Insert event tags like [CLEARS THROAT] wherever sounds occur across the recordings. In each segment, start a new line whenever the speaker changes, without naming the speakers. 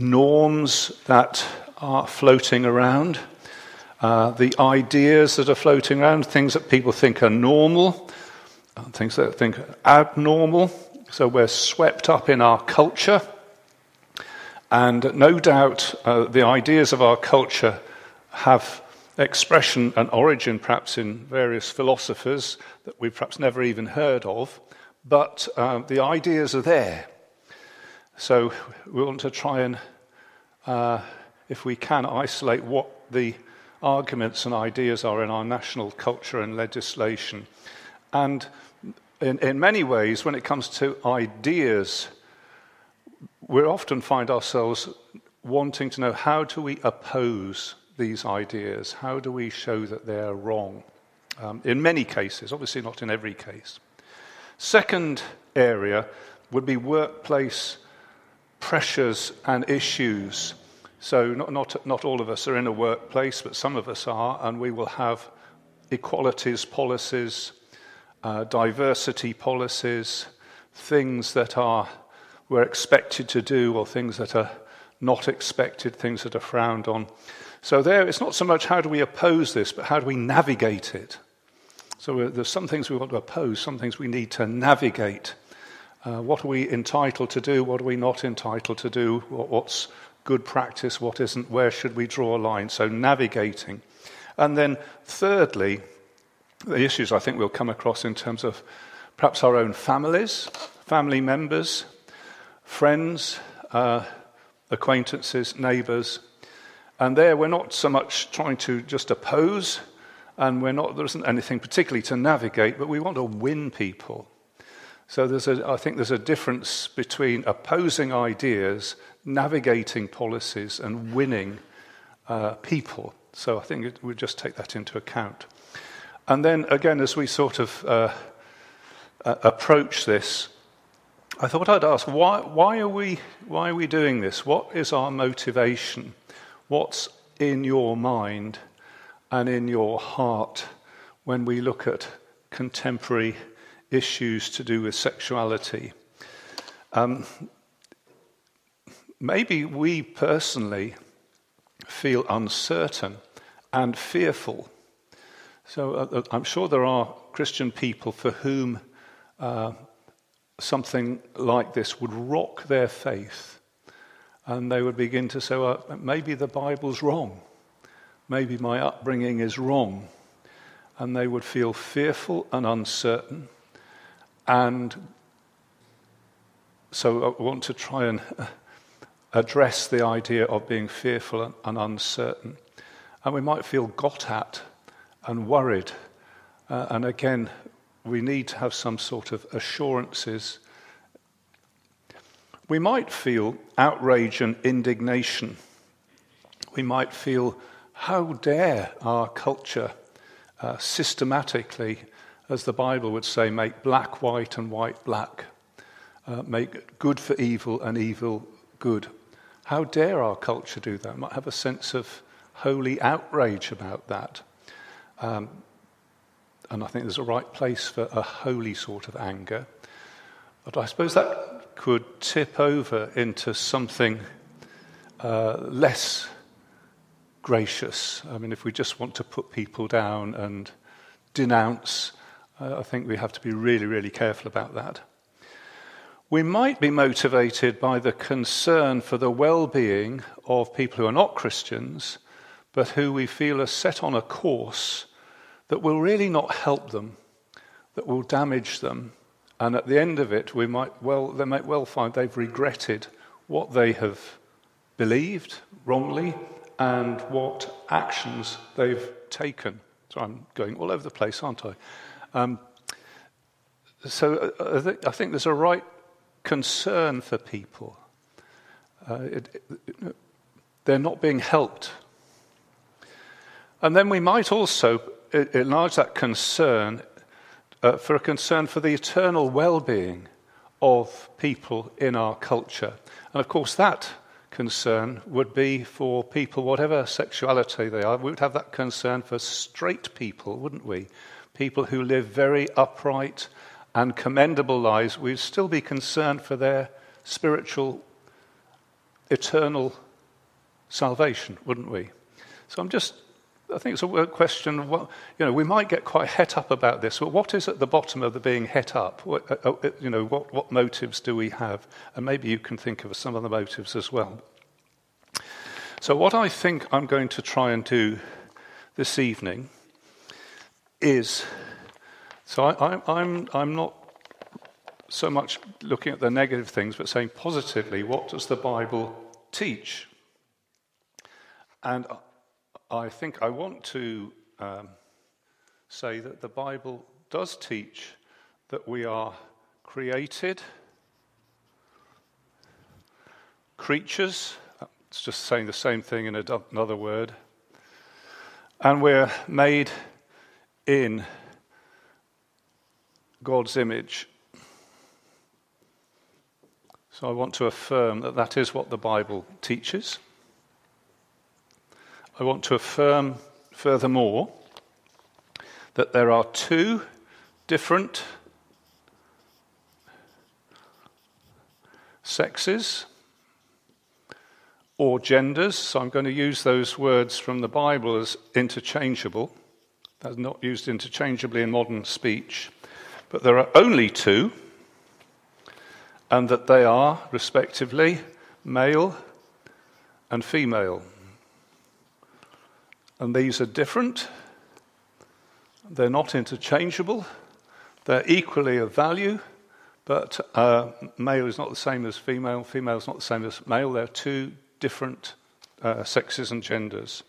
norms that are floating around, uh, the ideas that are floating around, things that people think are normal, uh, things that think are abnormal. So we're swept up in our culture. And no doubt uh, the ideas of our culture have expression and origin perhaps in various philosophers that we've perhaps never even heard of, but uh, the ideas are there. So we want to try and, uh, if we can, isolate what the arguments and ideas are in our national culture and legislation. And in, in many ways, when it comes to ideas, we often find ourselves wanting to know how do we oppose these ideas? How do we show that they're wrong? Um, in many cases, obviously not in every case. Second area would be workplace pressures and issues. So, not, not, not all of us are in a workplace, but some of us are, and we will have equalities policies, uh, diversity policies, things that are we're expected to do, or things that are not expected, things that are frowned on. So, there, it's not so much how do we oppose this, but how do we navigate it. So, there's some things we want to oppose, some things we need to navigate. Uh, what are we entitled to do? What are we not entitled to do? What's good practice? What isn't? Where should we draw a line? So, navigating. And then, thirdly, the issues I think we'll come across in terms of perhaps our own families, family members, friends, uh, acquaintances, neighbours, and there, we're not so much trying to just oppose, and we're not, there isn't anything particularly to navigate, but we want to win people. So there's a, I think there's a difference between opposing ideas, navigating policies, and winning uh, people. So I think we just take that into account. And then again, as we sort of uh, uh, approach this, I thought I'd ask why, why, are we, why are we doing this? What is our motivation? what's in your mind and in your heart when we look at contemporary issues to do with sexuality. Um, maybe we personally feel uncertain and fearful. So uh, uh I'm sure there are Christian people for whom uh, something like this would rock their faith and they would begin to say, well, maybe the Bible's wrong. Maybe my upbringing is wrong. And they would feel fearful and uncertain. And so I want to try and [LAUGHS] address the idea of being fearful and uncertain. And we might feel got at and worried. Uh, and again, we need to have some sort of assurances we might feel outrage and indignation. We might feel, how dare our culture uh, systematically, as the Bible would say, make black white and white black, uh, make good for evil and evil good. How dare our culture do that? We might have a sense of holy outrage about that. Um, and I think there's a right place for a holy sort of anger. But I suppose that could tip over into something uh, less gracious. I mean, if we just want to put people down and denounce, I think we have to be really, really careful about that. We might be motivated by the concern for the well being of people who are not Christians, but who we feel are set on a course that will really not help them, that will damage them, and at the end of it, we might well, they might well find they've regretted what they have believed wrongly and what actions they've taken. So I'm going all over the place, aren't I? Um, so uh, I think there's a right concern for people. Uh, it, it, they're not being helped. And then we might also enlarge that concern uh, for a concern for the eternal well being of people in our culture. And of course, that concern would be for people, whatever sexuality they are. We would have that concern for straight people, wouldn't we? People who live very upright and commendable lives. We'd still be concerned for their spiritual eternal salvation, wouldn't we? So I'm just, I think it's a question what, you know, we might get quite het up about this, but what is at the bottom of the being het up? What, uh, uh, you know, what, what motives do we have? And maybe you can think of some of the motives as well. So, what I think I'm going to try and do this evening is so I, am I'm, I'm not so much looking at the negative things, but saying positively, what does the Bible teach? And I think I want to um, say that the Bible does teach that we are created creatures. It's just saying the same thing in another word. And we're made in God's image. So I want to affirm that that is what the Bible teaches. I want to affirm, furthermore, that there are two different sexes or genders. So I'm going to use those words from the Bible as interchangeable. That's not used interchangeably in modern speech. But there are only two and that they are, respectively, male and female. And these are different, they're not interchangeable, they're equally of value, but uh, male is not the same as female, female is not the same as male. They're two different uh, sexes and genders.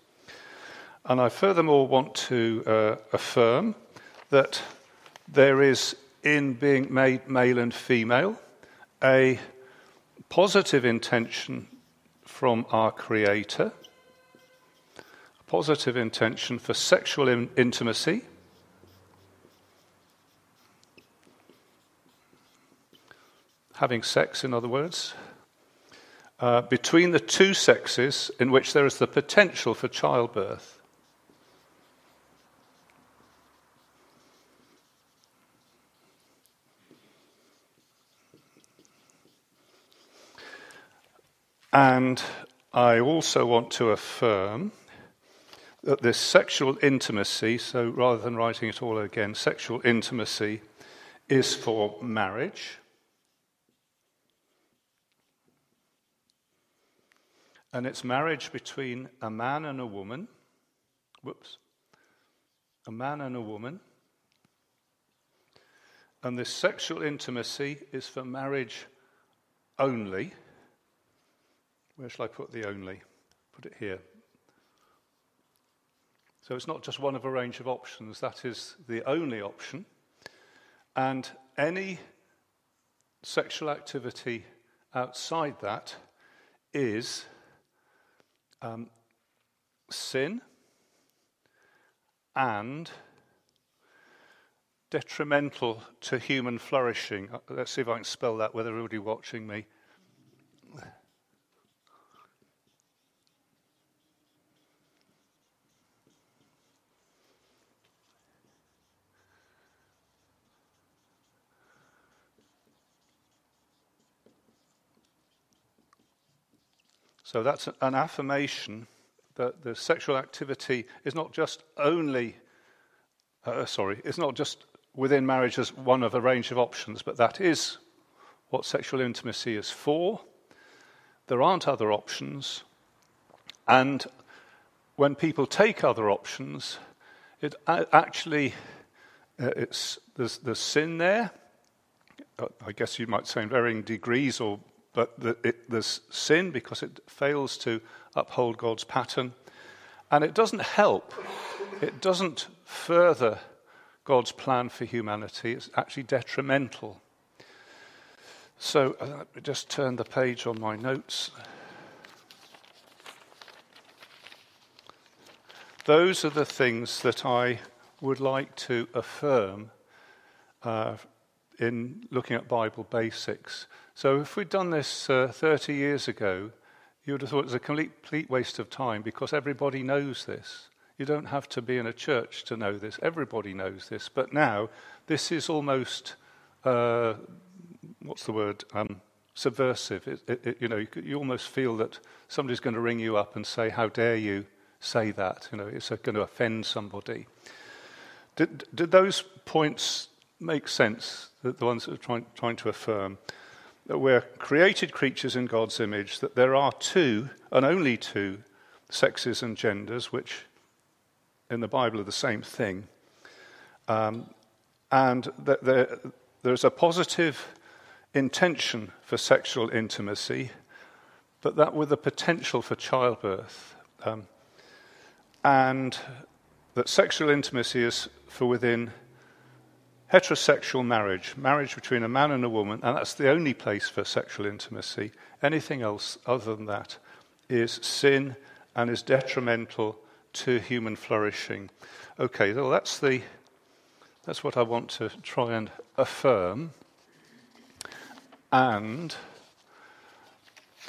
And I furthermore want to uh, affirm that there is, in being made male and female, a positive intention from our Creator, a positive intention for sexual in- intimacy. Having sex, in other words, uh, between the two sexes in which there is the potential for childbirth. And I also want to affirm that this sexual intimacy, so rather than writing it all again, sexual intimacy is for marriage. And it's marriage between a man and a woman. Whoops. A man and a woman. And this sexual intimacy is for marriage only. Where shall I put the only? Put it here. So it's not just one of a range of options, that is the only option. And any sexual activity outside that is um, sin and detrimental to human flourishing. Uh, let's see if I can spell that with everybody watching me. So that's an affirmation that the sexual activity is not just only, uh, sorry, it's not just within marriage as one of a range of options, but that is what sexual intimacy is for. There aren't other options. And when people take other options, it actually, uh, it's, there's, there's sin there. Uh, I guess you might say in varying degrees or but the, it, there's sin because it fails to uphold God's pattern. And it doesn't help, it doesn't further God's plan for humanity. It's actually detrimental. So uh, just turn the page on my notes. Those are the things that I would like to affirm uh, in looking at Bible basics. So if we'd done this uh, 30 years ago, you would have thought it was a complete waste of time because everybody knows this. You don't have to be in a church to know this. Everybody knows this. But now, this is almost, uh, what's the word, um, subversive. It, it, it, you know, you, you, almost feel that somebody's going to ring you up and say, "How dare you say that?" You know, it's going to offend somebody. Did, did those points make sense? The, the ones that are trying, trying to affirm that we're created creatures in God's image, that there are two and only two sexes and genders, which in the Bible are the same thing, um, and that there, there's a positive intention for sexual intimacy, but that with the potential for childbirth. Um, and that sexual intimacy is for within heterosexual marriage, marriage between a man and a woman, and that's the only place for sexual intimacy. Anything else other than that is sin and is detrimental to human flourishing. Okay, well, that's, the, that's what I want to try and affirm. And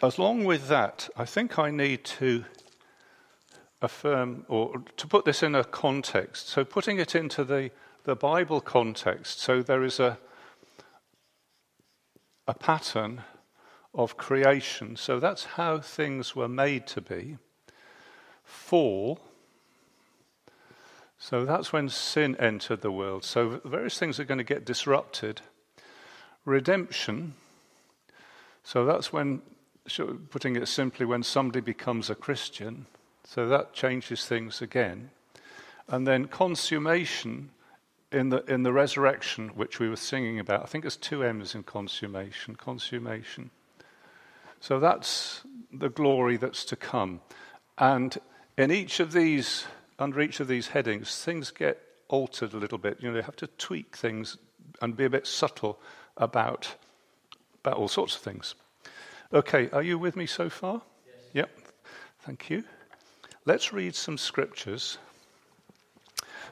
as long with that, I think I need to affirm or to put this in a context. So, putting it into the, the Bible context. So, there is a, a pattern of creation. So, that's how things were made to be. Fall. So, that's when sin entered the world. So, various things are going to get disrupted. Redemption. So that's when, putting it simply, when somebody becomes a Christian. So that changes things again. And then consummation in the, in the resurrection, which we were singing about. I think there's two M's in consummation. Consummation. So that's the glory that's to come. And in each of these, under each of these headings, things get altered a little bit. You know, you have to tweak things and be a bit subtle about about all sorts of things. Okay, are you with me so far? Yes. Yep, thank you. Let's read some scriptures.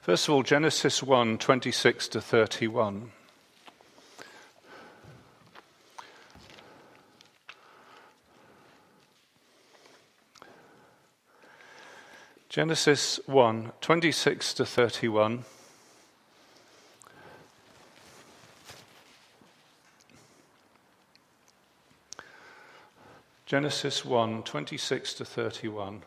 First of all, Genesis 1 26 to 31. Genesis 1 26 to 31. Genesis 1 26 to 31.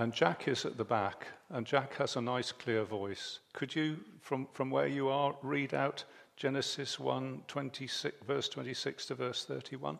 And Jack is at the back, and Jack has a nice, clear voice. Could you, from, from where you are, read out Genesis 1 26, verse 26 to verse 31?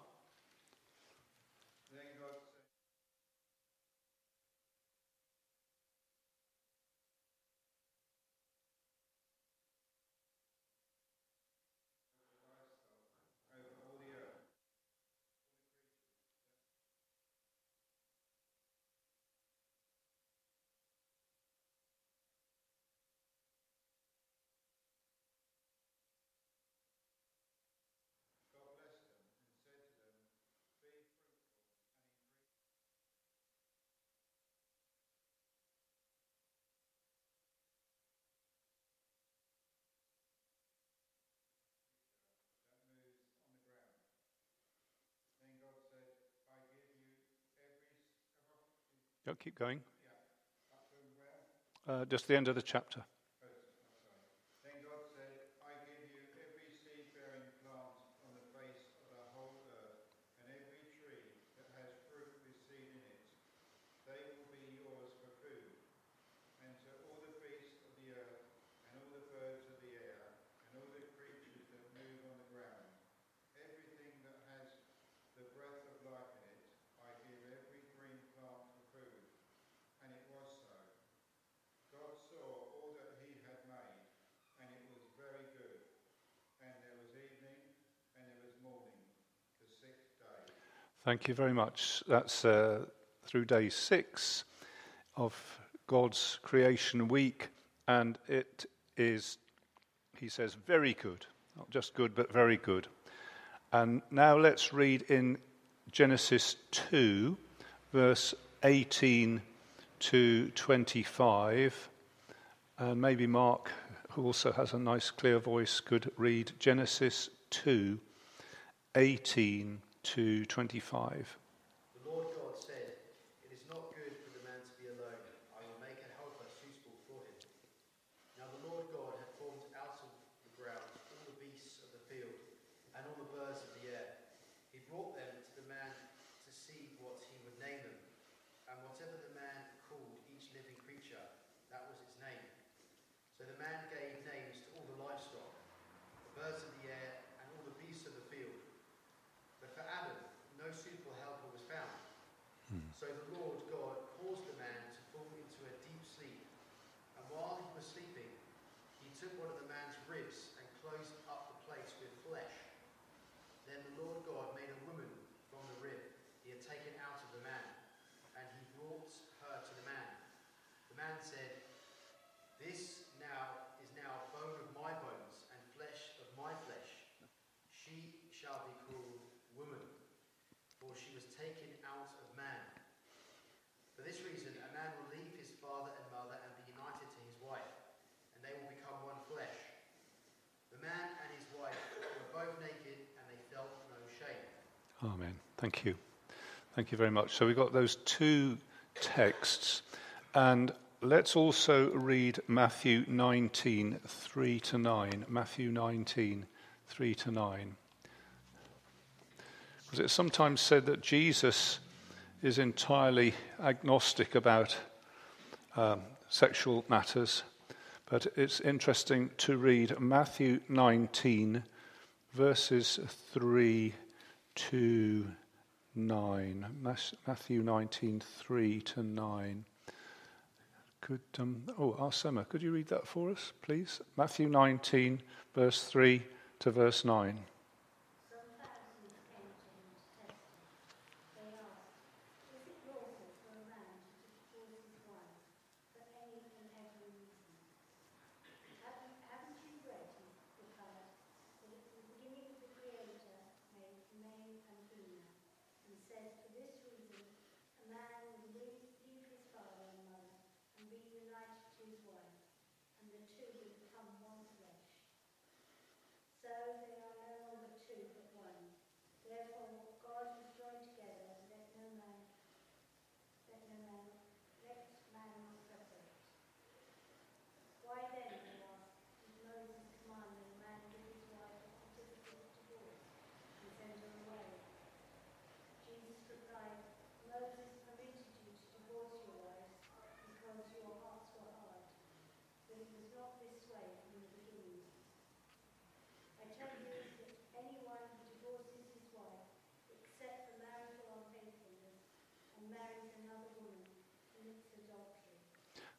Don't keep going. Uh, just the end of the chapter. Thank you very much. That's uh, through day six of God's creation week, and it is, he says, very good. Not just good, but very good. And now let's read in Genesis 2, verse 18 to 25. And maybe Mark, who also has a nice clear voice, could read Genesis 2, 18 to 25.
The Lord God said, It is not good for the man to be alone. I will make a helper suitable for him. Now the Lord God had formed out of the ground all the beasts of the field and all the birds of the while he was sleeping, he took one of the man's ribs and closed up the place with flesh. Then the Lord God made a woman from the rib he had taken out of the man, and he brought her to the man. The man said, This now is now bone of my bones and flesh of my flesh. She shall be called woman, for she was taken out of man. For this reason, a man will leave his father and mother and be united to his wife, and they will become one flesh. The man and his wife were both naked, and they felt no shame.
Amen. Thank you. Thank you very much. So we've got those two texts, and let's also read Matthew 19, 3 to 9. Matthew 19, 3 to 9. Because it's sometimes said that Jesus is entirely agnostic about um, sexual matters, but it's interesting to read Matthew 19, verses 3 to 9. Matthew 19, 3 to 9. Could, um, oh, Arsema, could you read that for us, please? Matthew 19, verse 3 to verse 9.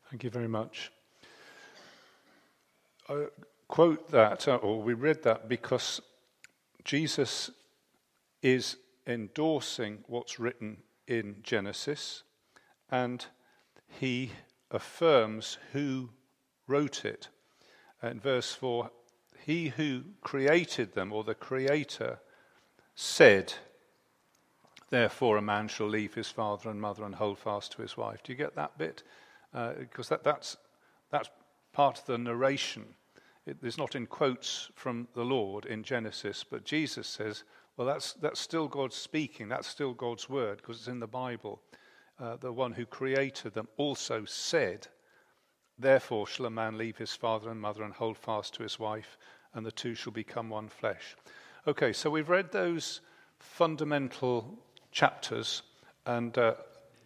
Thank you very much. I quote that, uh, or we read that because Jesus is endorsing what's written in Genesis and he affirms who wrote it. In verse 4, he who created them, or the creator, said, Therefore a man shall leave his father and mother and hold fast to his wife. Do you get that bit? because uh, that, that's, that's part of the narration. It is not in quotes from the Lord in Genesis, but Jesus says, well, that's, that's still God speaking, that's still God's word, because it's in the Bible. Uh, the one who created them also said, Therefore shall a man leave his father and mother and hold fast to his wife, and the two shall become one flesh. Okay, so we've read those fundamental chapters, and uh,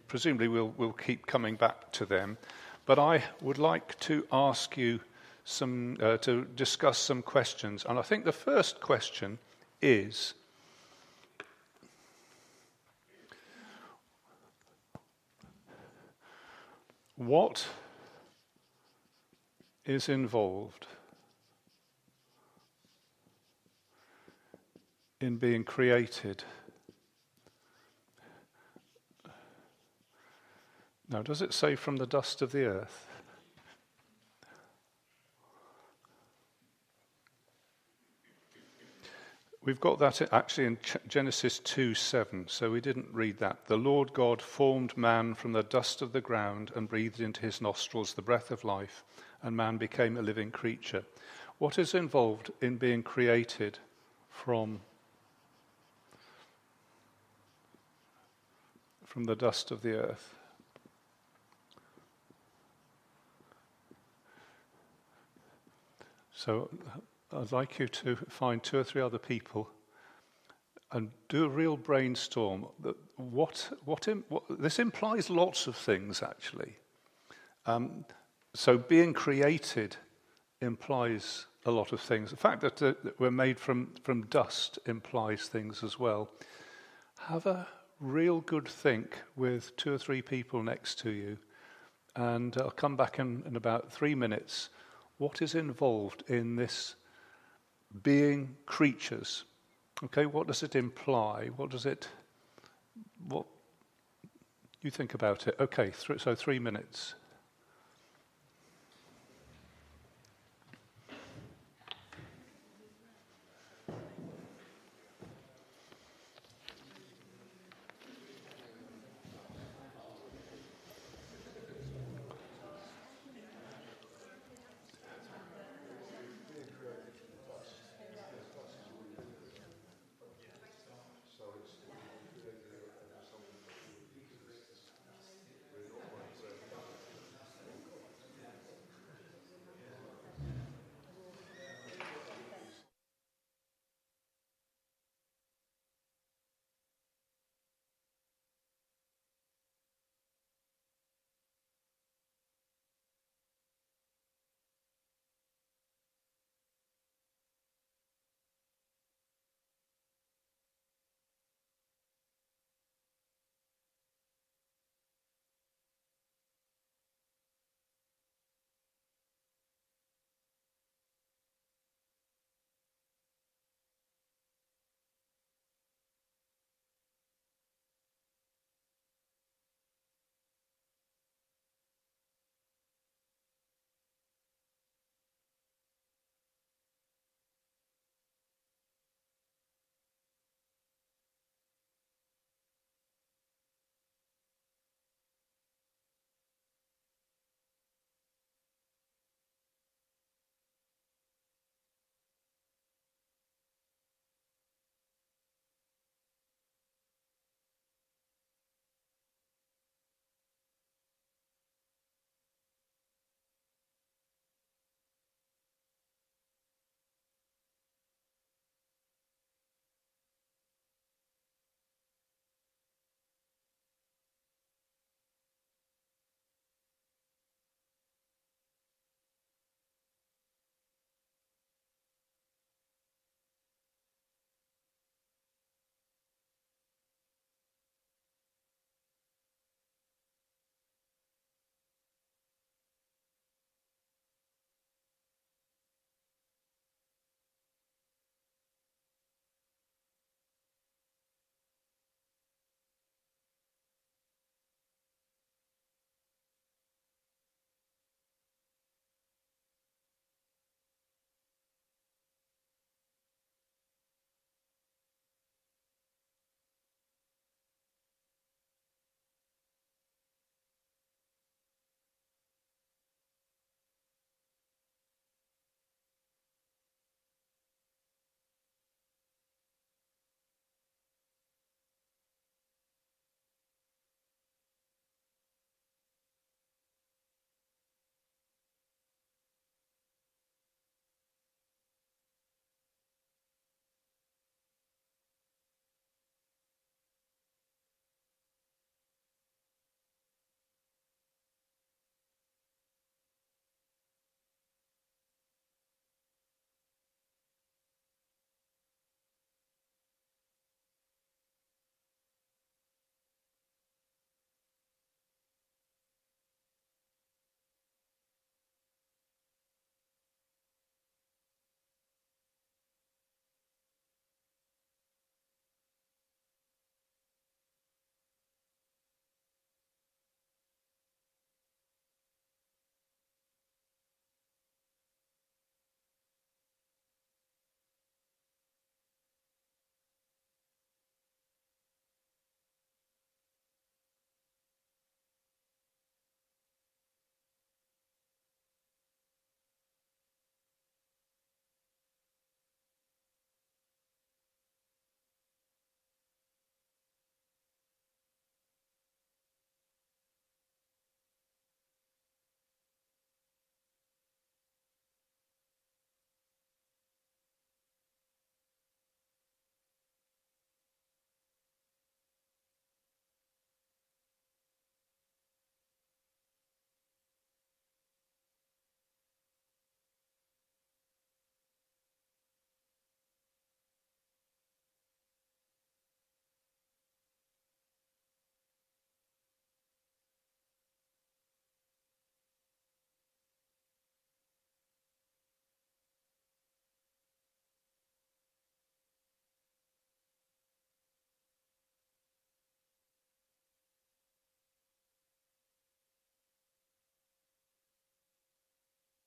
presumably we'll, we'll keep coming back to them. But I would like to ask you some, uh, to discuss some questions. And I think the first question is what is involved in being created? Now, does it say from the dust of the earth? We've got that actually in Genesis 2 7, so we didn't read that. The Lord God formed man from the dust of the ground and breathed into his nostrils the breath of life, and man became a living creature. What is involved in being created from, from the dust of the earth? So I'd like you to find two or three other people and do a real brainstorm. What, what, what this implies lots of things, actually. Um, so being created implies a lot of things. The fact that, uh, that we're made from, from dust implies things as well. Have a real good think with two or three people next to you and I'll come back in, in about three minutes. What is involved in this being creatures? Okay, what does it imply? What does it. What. You think about it. Okay, th- so three minutes.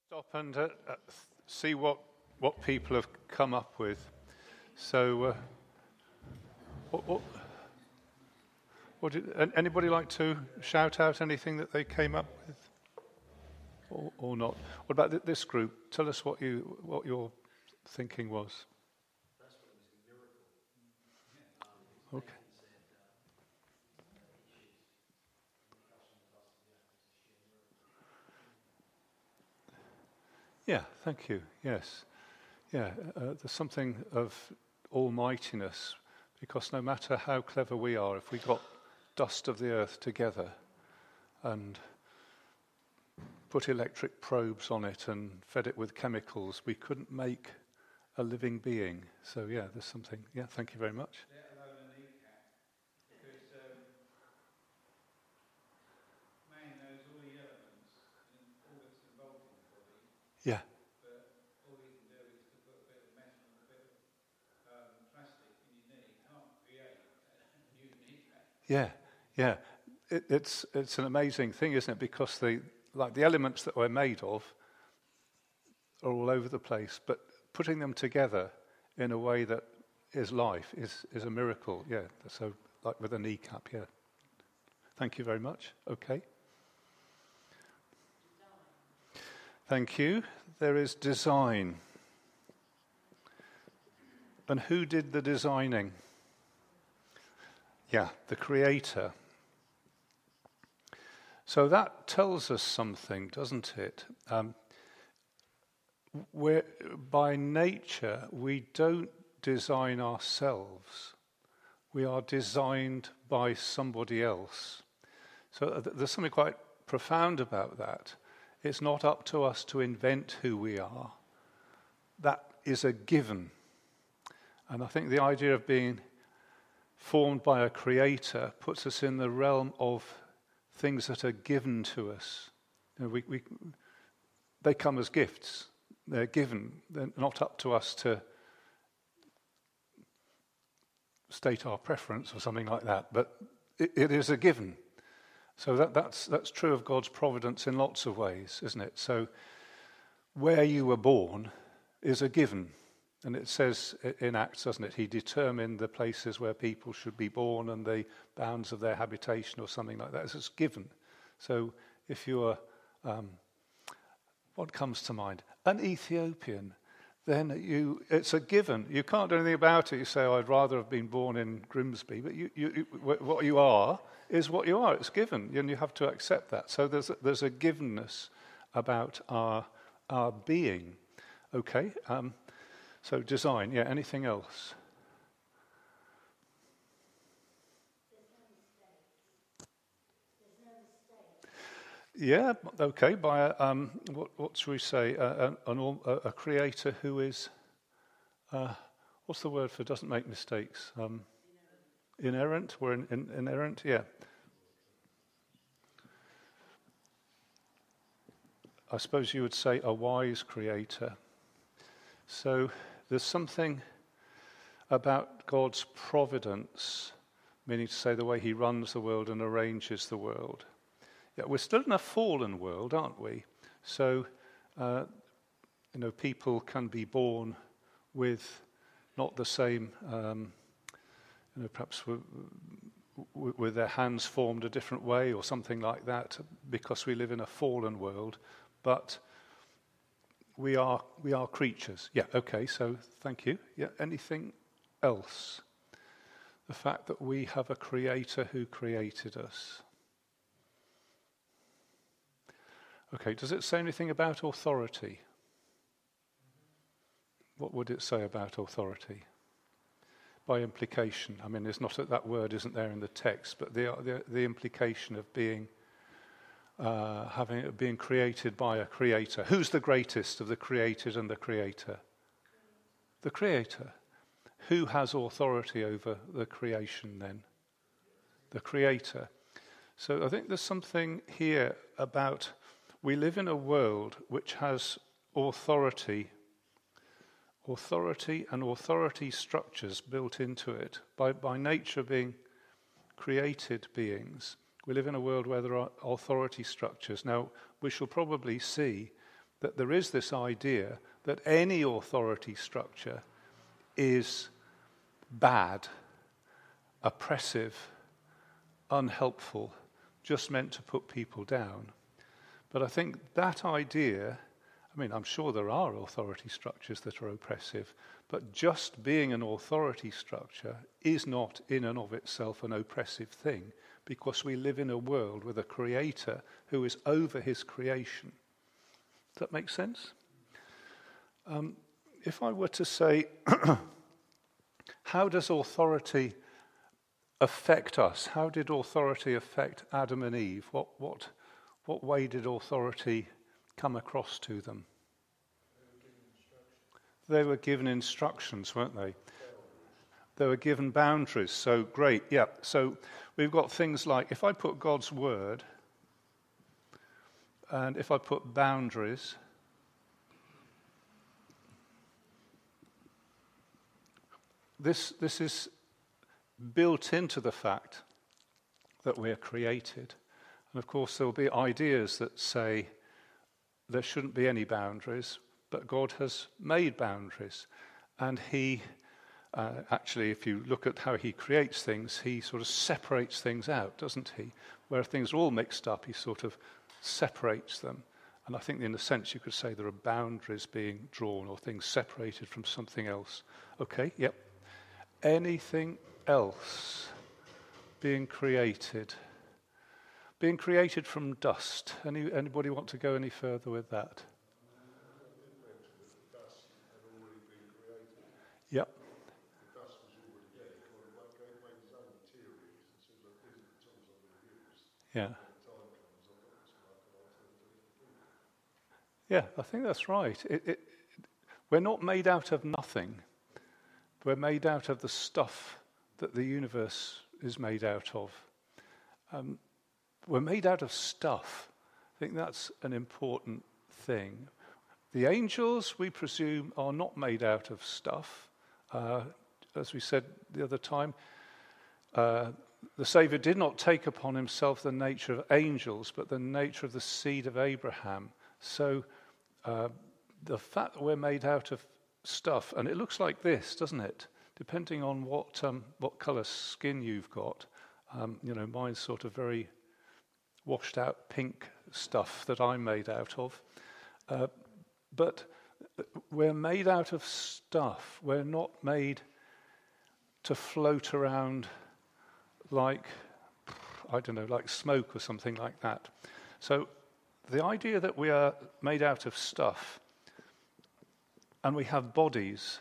Stop and uh, uh, see what, what people have come up with. So, uh, what, what, what did, anybody like to shout out anything that they came up with, or, or not? What about this group? Tell us what you what your thinking was. Yeah, thank you. Yes. Yeah, uh, there's something of almightiness because no matter how clever we are, if we got dust of the earth together and put electric probes on it and fed it with chemicals, we couldn't make a living being. So, yeah, there's something. Yeah, thank you very much. Yeah. But all you can do is to put a bit of metal and a bit of um, plastic in your knee. You can't create a new kneecap. Yeah, yeah. It, it's, it's an amazing thing, isn't it? Because the, like the elements that we're made of are all over the place, but putting them together in a way that is life is, is a miracle. Yeah, so like with a kneecap, yeah. Thank you very much. Okay. Thank you. There is design. And who did the designing? Yeah, the Creator. So that tells us something, doesn't it? Um, where, by nature, we don't design ourselves. We are designed by somebody else. So uh, there's something quite profound about that. It's not up to us to invent who we are. That is a given. And I think the idea of being formed by a creator puts us in the realm of things that are given to us. You know, we, we, they come as gifts, they're given. They're not up to us to state our preference or something like that, but it, it is a given. So that, that's, that's true of God's providence in lots of ways, isn't it? So where you were born is a given. And it says in Acts, doesn't it? He determined the places where people should be born and the bounds of their habitation or something like that. It's just given. So if you're, um, what comes to mind? An Ethiopian then you, it's a given. You can't do anything about it. You say, oh, I'd rather have been born in Grimsby, but you, you, what you are is what you are. It's given, and you have to accept that. So there's a, there's a givenness about our, our being. Okay, um, so design, yeah, anything else? Yeah, okay, by a, um, what, what should we say? A, a, a creator who is, uh, what's the word for doesn't make mistakes? Um, inerrant. We're in, in, inerrant, yeah. I suppose you would say a wise creator. So there's something about God's providence, meaning to say the way he runs the world and arranges the world yeah, we're still in a fallen world, aren't we? So, uh, you know, people can be born with not the same, um, you know, perhaps with, with their hands formed a different way or something like that, because we live in a fallen world. But we are we are creatures. Yeah. Okay. So thank you. Yeah. Anything else? The fact that we have a creator who created us. Okay, does it say anything about authority? What would it say about authority? By implication, I mean, there's not that word isn't there in the text, but the the, the implication of being uh, having being created by a creator. Who's the greatest of the created and the creator? The creator. Who has authority over the creation then? The creator. So I think there's something here about we live in a world which has authority, authority and authority structures built into it. By, by nature, being created beings, we live in a world where there are authority structures. Now, we shall probably see that there is this idea that any authority structure is bad, oppressive, unhelpful, just meant to put people down. But I think that idea, I mean, I'm sure there are authority structures that are oppressive, but just being an authority structure is not in and of itself an oppressive thing because we live in a world with a creator who is over his creation. Does that make sense? Um, if I were to say, [CLEARS THROAT] how does authority affect us? How did authority affect Adam and Eve? What, what, what way did authority come across to them? They were given instructions, weren't they? They were given boundaries. So great, yeah. So we've got things like if I put God's word and if I put boundaries, this, this is built into the fact that we're created. And of course, there will be ideas that say there shouldn't be any boundaries, but God has made boundaries. And He, uh, actually, if you look at how He creates things, He sort of separates things out, doesn't He? Where things are all mixed up, He sort of separates them. And I think, in a sense, you could say there are boundaries being drawn or things separated from something else. Okay, yep. Anything else being created? Being created from dust. Any, anybody want to go any further with that? Yeah. Yeah, I think that's right. It, it, we're not made out of nothing. We're made out of the stuff that the universe is made out of. Um, we're made out of stuff. I think that's an important thing. The angels, we presume, are not made out of stuff. Uh, as we said the other time, uh, the Saviour did not take upon himself the nature of angels, but the nature of the seed of Abraham. So uh, the fact that we're made out of stuff, and it looks like this, doesn't it? Depending on what, um, what colour skin you've got. Um, you know, mine's sort of very washed out pink stuff that I'm made out of. Uh, but we're made out of stuff. We're not made to float around like, I don't know, like smoke or something like that. So the idea that we are made out of stuff and we have bodies.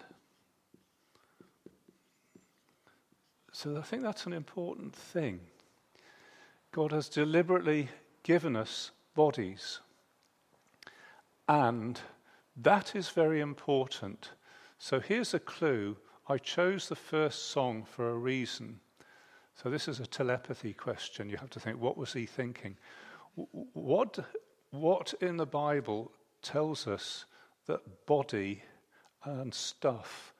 So I think that's an important thing. God has deliberately given us bodies. And that is very important. So here's a clue. I chose the first song for a reason. So this is a telepathy question. You have to think, what was he thinking? What, what in the Bible tells us that body and stuff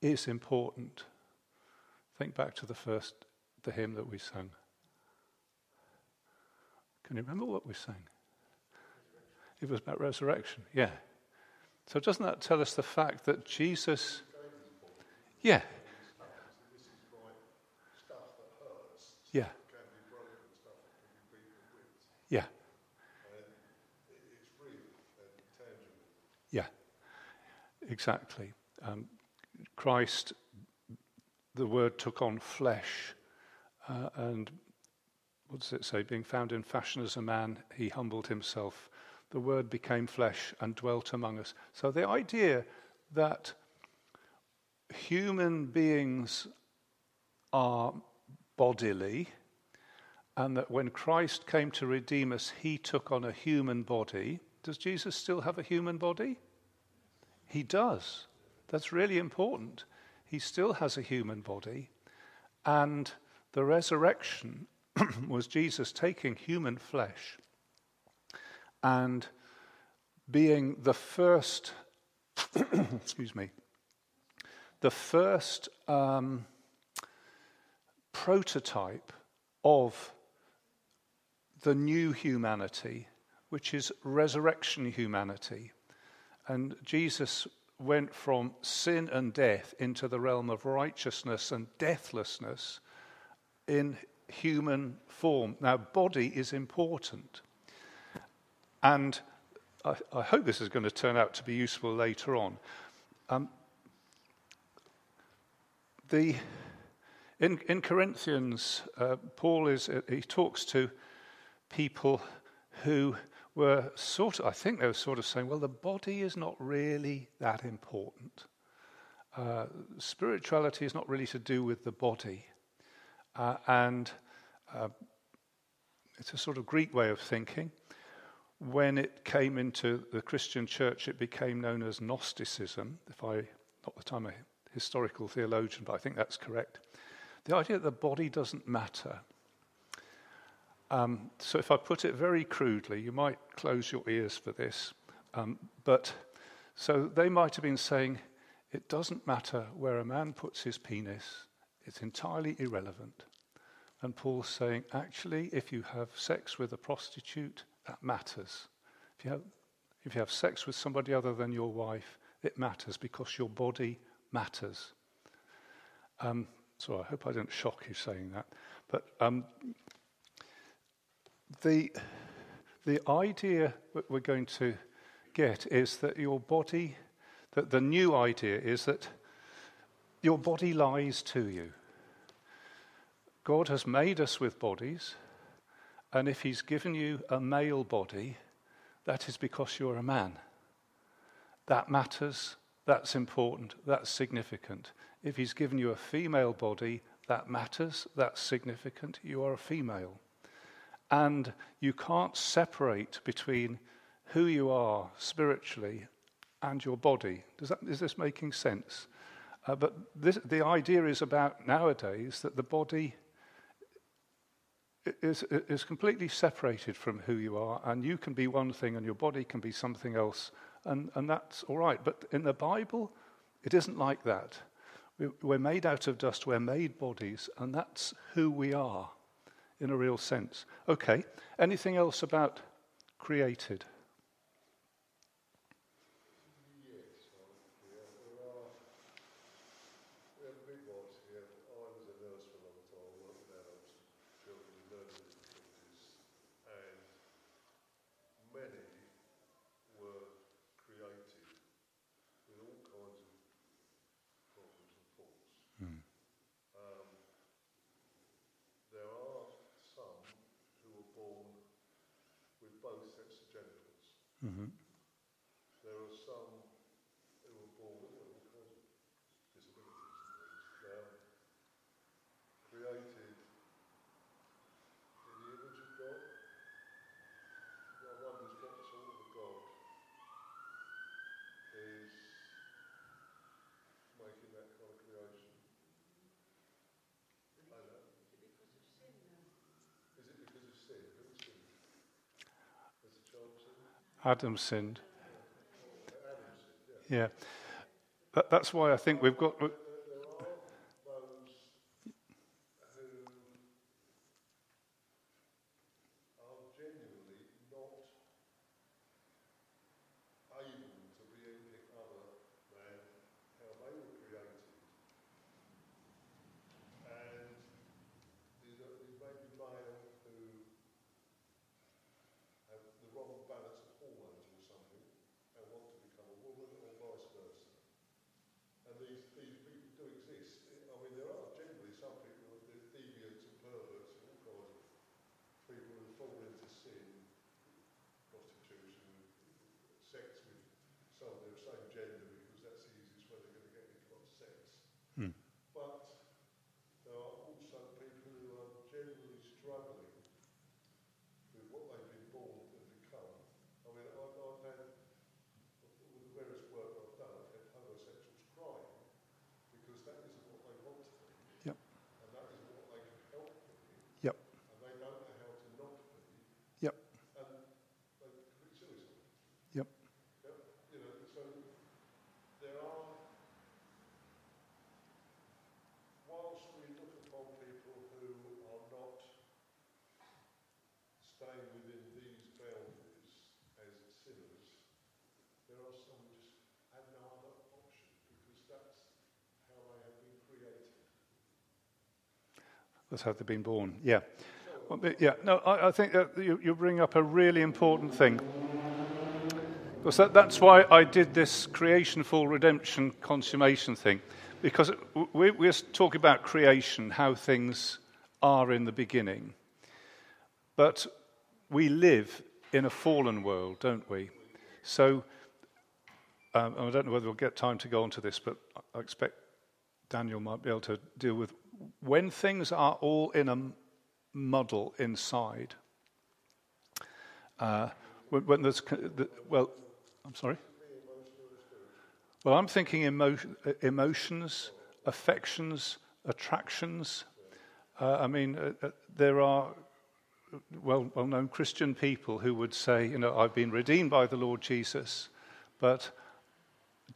is important. Think back to the first, the hymn that we sang. Can you remember what we sang? It was about resurrection, yeah. So doesn't that tell us the fact that Jesus, yeah, yeah, yeah. Yeah, exactly. Um, Christ, the Word took on flesh, uh, and what does it say? Being found in fashion as a man, he humbled himself. The Word became flesh and dwelt among us. So the idea that human beings are bodily, and that when Christ came to redeem us, he took on a human body does Jesus still have a human body? He does. That's really important. He still has a human body. And the resurrection [CLEARS THROAT] was Jesus taking human flesh and being the first, [CLEARS THROAT] excuse me, the first um, prototype of the new humanity which is resurrection humanity. And Jesus went from sin and death into the realm of righteousness and deathlessness in human form. Now, body is important. And I, I hope this is going to turn out to be useful later on. Um, the, in, in Corinthians, uh, Paul is, he talks to people who were sort of, I think they were sort of saying, well, the body is not really that important. Uh, spirituality is not really to do with the body. Uh, and uh, it's a sort of Greek way of thinking. When it came into the Christian church, it became known as Gnosticism. If I, not that I'm a historical theologian, but I think that's correct. The idea that the body doesn't matter. Um, so, if I put it very crudely, you might close your ears for this. Um, but so they might have been saying it doesn't matter where a man puts his penis, it's entirely irrelevant. And Paul's saying, actually, if you have sex with a prostitute, that matters. If you have, if you have sex with somebody other than your wife, it matters because your body matters. Um, so I hope I didn't shock you saying that. But um, the, the idea that we're going to get is that your body, that the new idea is that your body lies to you. God has made us with bodies, and if He's given you a male body, that is because you're a man. That matters, that's important, that's significant. If He's given you a female body, that matters, that's significant, you are a female. And you can't separate between who you are spiritually and your body. That, is this making sense? Uh, but this, the idea is about nowadays that the body is, is completely separated from who you are, and you can be one thing and your body can be something else, and, and that's all right. But in the Bible, it isn't like that. We're made out of dust, we're made bodies, and that's who we are in a real sense. Okay, anything else about created?
Mm-hmm. There are some who were born with all kinds of disabilities and things. created in the image of God. One wonders what sort of a God is making that kind of creation. I know. Is it because of sin? Is it because of sin? Who sinned? Has the child sinned?
Adam sinned. Yeah. That, that's why I think we've got. Thus have they've been born. Yeah. Yeah, no, I, I think you, you bring up a really important thing. Because that, that's why I did this creation, fall, redemption, consummation thing. Because we, we're talking about creation, how things are in the beginning. But we live in a fallen world, don't we? So, um, I don't know whether we'll get time to go on to this, but I expect Daniel might be able to deal with when things are all in a muddle inside. Uh, when, when, there's, well, I'm sorry? Well, I'm thinking emotion, emotions, affections, attractions. Uh, I mean, uh, uh there are well, well-known Christian people who would say, you know, I've been redeemed by the Lord Jesus, but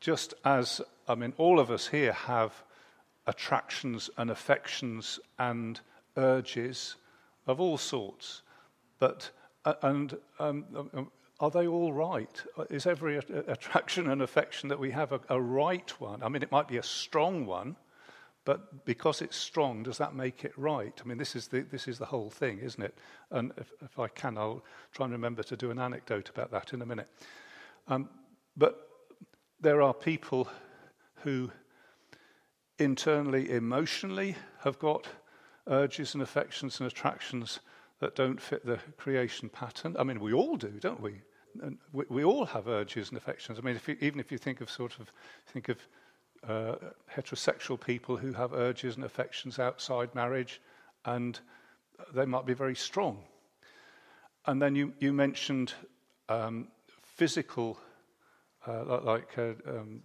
just as I mean, all of us here have attractions and affections and urges of all sorts, but uh, and um, um, are they all right? Is every attraction and affection that we have a, a right one? I mean, it might be a strong one, but because it's strong, does that make it right? I mean, this is the, this is the whole thing, isn't it? And if, if I can, I'll try and remember to do an anecdote about that in a minute. Um, but there are people who internally, emotionally, have got urges and affections and attractions that don't fit the creation pattern. I mean, we all do, don't we? And we, we all have urges and affections. I mean, if you, even if you think of sort of think of uh, heterosexual people who have urges and affections outside marriage, and they might be very strong. And then you, you mentioned um, physical, uh, like uh, um,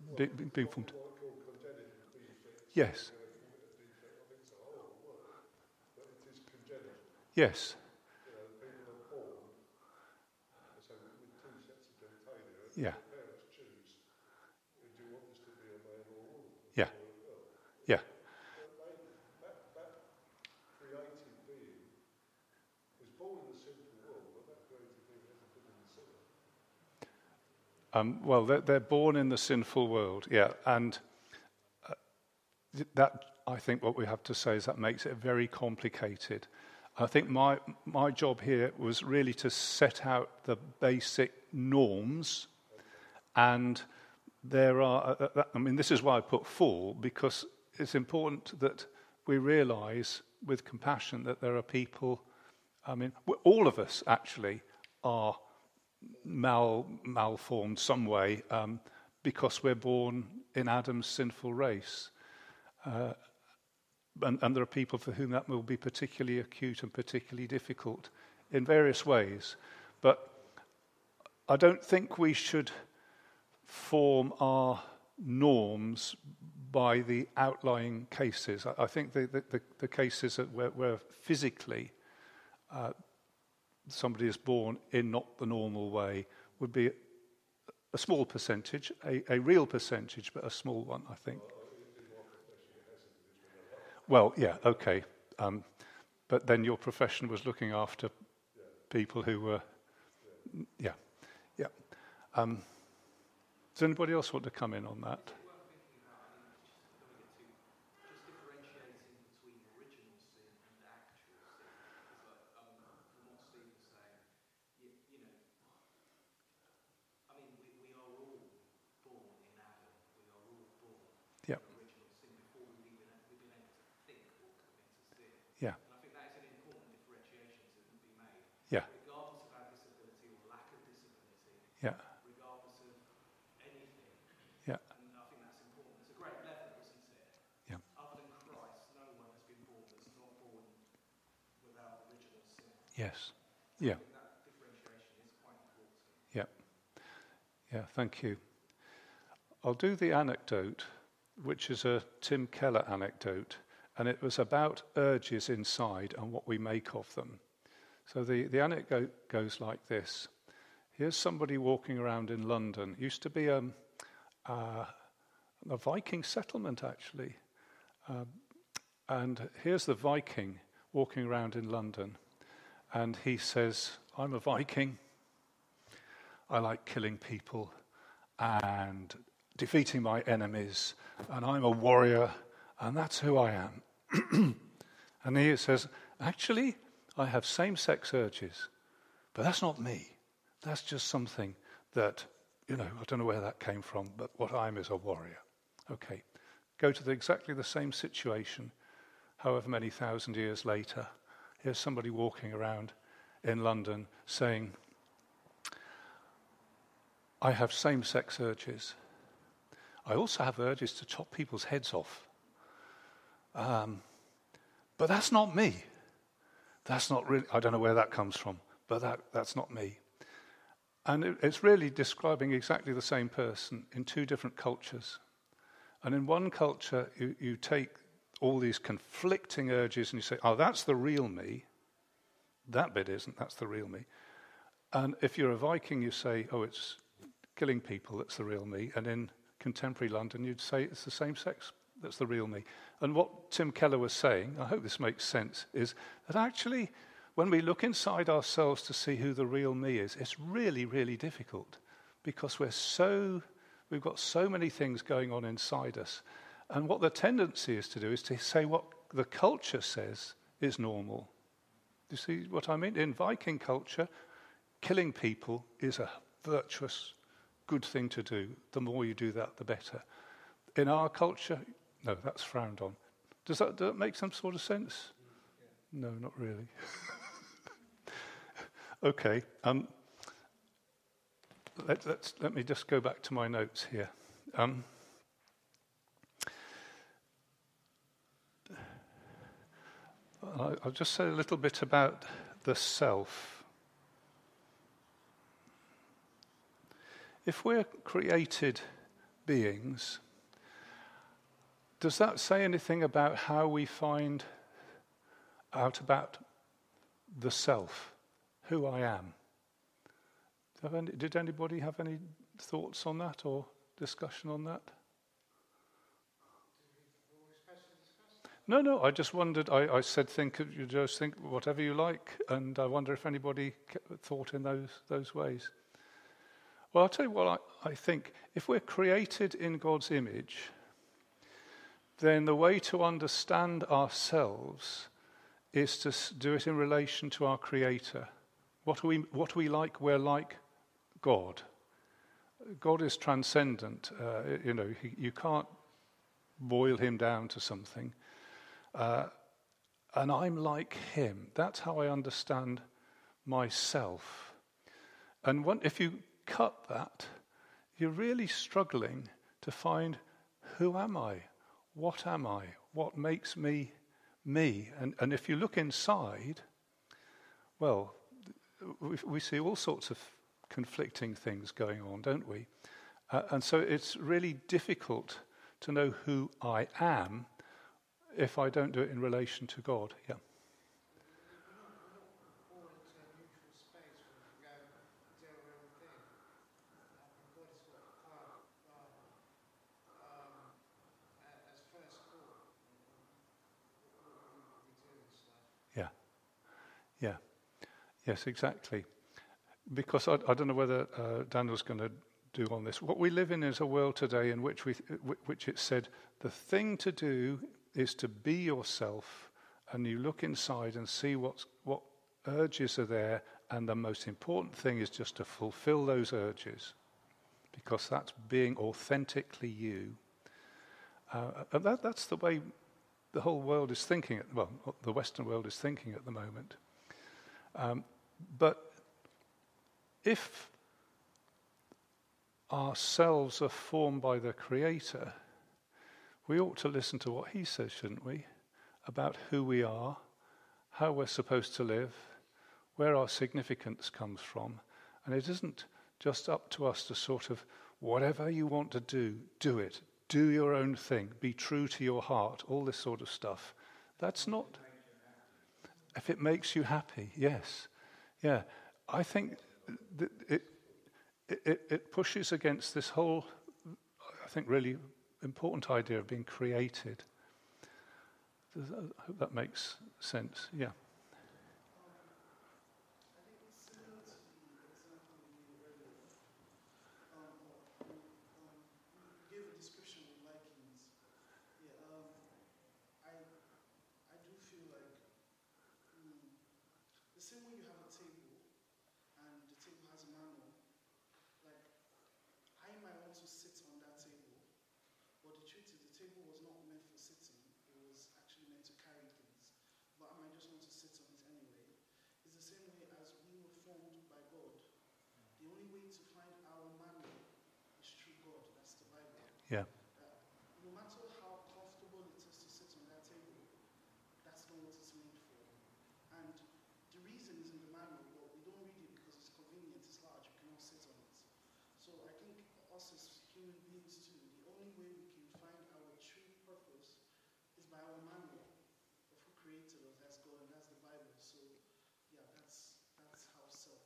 being formed. Yes. Yes. Yeah. Yeah. Yeah. Um, well, they're, they're, born in the sinful world, yeah, and that I think what we have to say is that makes it very complicated. I think my my job here was really to set out the basic norms, and there are, uh, uh, I mean, this is why I put four because it's important that we realize with compassion that there are people, I mean, all of us actually are mal, malformed some way um, because we're born in Adam's sinful race. Uh, and, and there are people for whom that will be particularly acute and particularly difficult in various ways. But I don't think we should form our norms by the outlying cases. I, I think the, the, the, cases where, where physically uh, somebody is born in not the normal way would be a small percentage, a, a real percentage, but a small one, I think. Well, yeah, okay. Um, but then your profession was looking after people who were, yeah, yeah. Um, does anybody else want to come in on that? Yes. Yeah. Yeah. Yeah, thank you. I'll do the anecdote, which is a Tim Keller anecdote, and it was about urges inside and what we make of them. So the, the anecdote goes like this Here's somebody walking around in London. It used to be a, um, uh, a Viking settlement, actually. Um, and here's the Viking walking around in London and he says, I'm a Viking. I like killing people and defeating my enemies, and I'm a warrior, and that's who I am. [CLEARS THROAT] And he says, Actually, I have same sex urges, but that's not me. That's just something that, you know, I don't know where that came from, but what I am is a warrior. Okay, go to the, exactly the same situation, however many thousand years later. Here's somebody walking around in London saying, I have same sex urges. I also have urges to chop people's heads off. Um, but that's not me. That's not really, I don't know where that comes from, but that, that's not me. And it, it's really describing exactly the same person in two different cultures. And in one culture, you, you take all these conflicting urges and you say, oh, that's the real me. That bit isn't, that's the real me. And if you're a Viking, you say, oh, it's killing people that's the real me. And in contemporary London, you'd say it's the same sex that's the real me. And what Tim Keller was saying, I hope this makes sense, is that actually, when we look inside ourselves to see who the real me is, it's really, really difficult because we're so, we've got so many things going on inside us. And what the tendency is to do is to say what the culture says is normal. You see what I mean? In Viking culture, killing people is a virtuous, good thing to do. The more you do that, the better. In our culture, no, that's frowned on. Does that, does that make some sort of sense? No, not really. [LAUGHS] okay. Um, let, let me just go back to my notes here. Um, I'll just say a little bit about the self. If we're created beings, does that say anything about how we find out about the self, who I am? Did anybody have any thoughts on that or discussion on that? No, no. I just wondered. I, I said, think. You just think whatever you like, and I wonder if anybody thought in those those ways. Well, I'll tell you what I, I think. If we're created in God's image, then the way to understand ourselves is to do it in relation to our Creator. What are we, what we like? We're like God. God is transcendent. Uh, you know, he, you can't boil him down to something. Uh, and I'm like him. That's how I understand myself. And if you cut that, you're really struggling to find who am I? what am I? What makes me me? And, and if you look inside, well, we, we see all sorts of conflicting things going on, don't we? Uh, and so it's really difficult to know who I am if I don't do it in relation to God. Yeah. Yeah, yes, exactly. Because I, I don't know whether uh, Daniel's going to do on this. What we live in is a world today in which, we, which it said the thing to do is to be yourself, and you look inside and see what's, what urges are there, and the most important thing is just to fulfill those urges, because that's being authentically you. Uh, and that, that's the way the whole world is thinking. Well, the Western world is thinking at the moment. Um, but if ourselves are formed by the Creator, we ought to listen to what He says, shouldn't we? About who we are, how we're supposed to live, where our significance comes from. And it isn't just up to us to sort of, whatever you want to do, do it. Do your own thing. Be true to your heart. All this sort of stuff. That's not. If it makes you happy, yes. Yeah. I think it, it, it pushes against this whole, I think, really important idea of being created. I hope that makes sense. Yeah.
description of Vikings. Yeah, um, I, I do feel like same way you have a table and the table has a manual, like I might want to sit on that table, but the truth is the table was not meant for sitting, it was actually meant to carry things. But I might just want to sit on it anyway. It's the same way as we were formed by God. The only way to find our manual is through God, that's the Bible.
Yeah.
Uh, no matter how comfortable it is to sit on that table, that's not what it's made for. And the reason is in the manual, but we don't read it because it's convenient, it's large, we cannot sit on it. So I think us as human beings too, the only way we can find our true purpose is by our manual of who created us, that's God, and that's the Bible. So yeah, that's that's how self.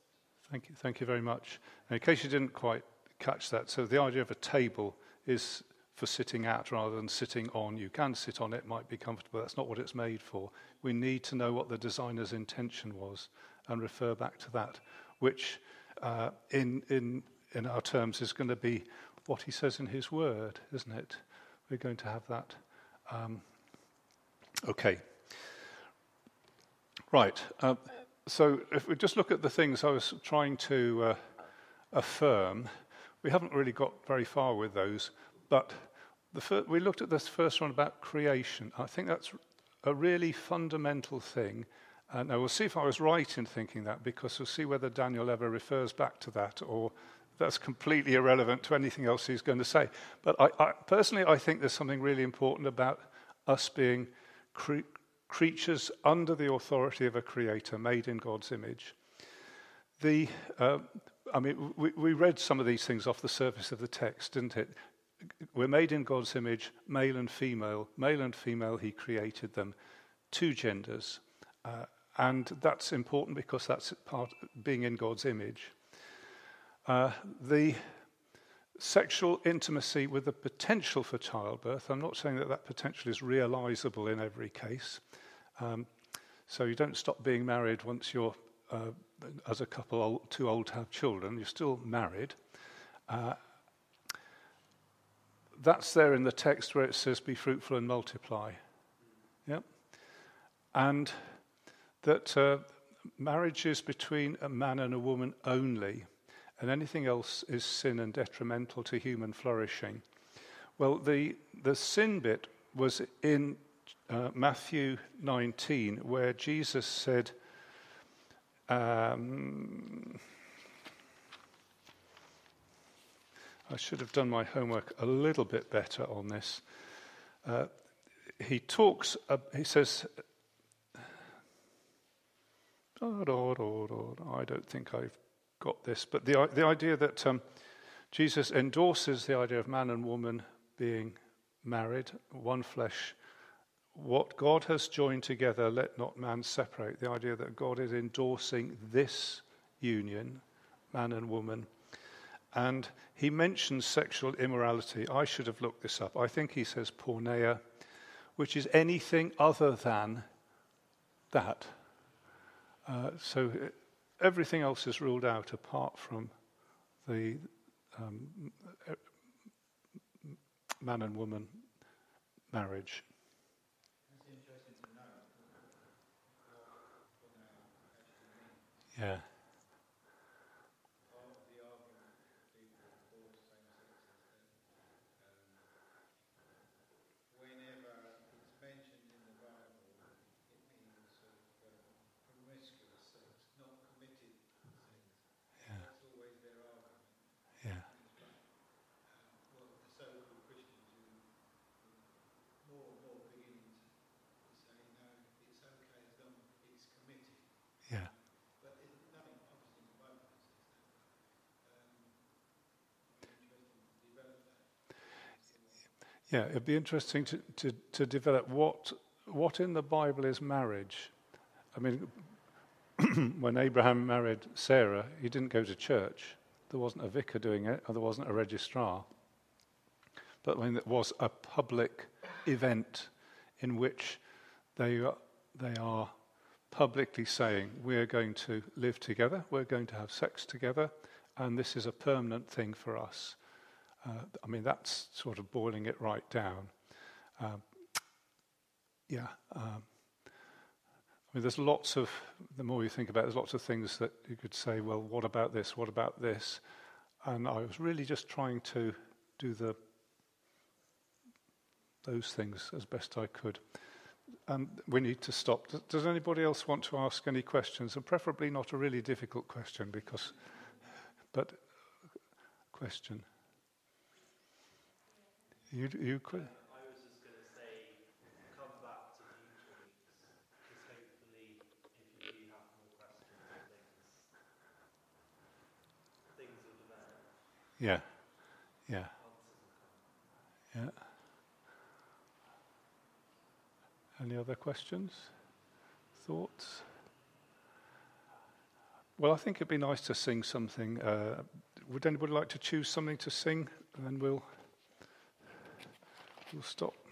Thank you, thank you very much. And in case you didn't quite catch that, so the idea of a table is for sitting at rather than sitting on. You can sit on it, might be comfortable. That's not what it's made for. We need to know what the designer's intention was and refer back to that, which uh, in, in, in our terms is going to be what he says in his word, isn't it? We're going to have that. Um, okay. Right. Uh, so if we just look at the things I was trying to uh, affirm, we haven't really got very far with those, but fir- we looked at this first one about creation. I think that's a really fundamental thing. And I will see if I was right in thinking that, because we'll see whether Daniel ever refers back to that or that's completely irrelevant to anything else he's going to say. But I, I, personally, I think there's something really important about us being cre- creatures under the authority of a creator, made in God's image. The, uh, I mean, we, we read some of these things off the surface of the text, didn't it? We're made in God's image, male and female. Male and female, He created them, two genders. Uh, and that's important because that's part of being in God's image. Uh, the sexual intimacy with the potential for childbirth, I'm not saying that that potential is realizable in every case. Um, so you don't stop being married once you're, uh, as a couple, old, too old to have children. You're still married. Uh, that's there in the text where it says, be fruitful and multiply. Yep. And that uh, marriage is between a man and a woman only, and anything else is sin and detrimental to human flourishing. Well, the, the sin bit was in uh, Matthew 19, where Jesus said, um, I should have done my homework a little bit better on this. Uh, he talks, uh, he says, I don't think I've got this, but the, the idea that um, Jesus endorses the idea of man and woman being married, one flesh. What God has joined together, let not man separate. The idea that God is endorsing this union, man and woman. And he mentions sexual immorality. I should have looked this up. I think he says porneia, which is anything other than that. Uh, so uh, everything else is ruled out apart from the um, man and woman marriage. Yeah.
whenever it's mentioned in the Bible, it means sort of uh, promiscuous sex, not committed sex.
Yeah.
That's always their argument.
Yeah.
It's like, uh, well, the so-called Christians who who more and more beginning to say, no, it's okay as long as it's committed.
Yeah.
But it, nothing, obviously, in the Bible that says that. But, um, I'm interested to develop that.
Yeah, it'd be interesting to, to, to develop what, what in the Bible is marriage. I mean, [CLEARS THROAT] when Abraham married Sarah, he didn't go to church. There wasn't a vicar doing it, or there wasn't a registrar. But when it was a public event in which they, they are publicly saying, We're going to live together, we're going to have sex together, and this is a permanent thing for us. Uh, I mean, that's sort of boiling it right down. Um, yeah. Um, I mean, there's lots of, the more you think about it, there's lots of things that you could say, well, what about this? What about this? And I was really just trying to do the those things as best I could. And we need to stop. Does- Does anybody else want to ask any questions? And preferably not a really difficult question, because, but question. You, you could.
I was just going to say, come back to future weeks, because hopefully, if you do have more questions and things, things will develop,
Yeah, yeah,
answers will come.
yeah. Any other questions? Thoughts? Well, I think it'd be nice to sing something. Uh, would anybody like to choose something to sing? And then we'll we'll stop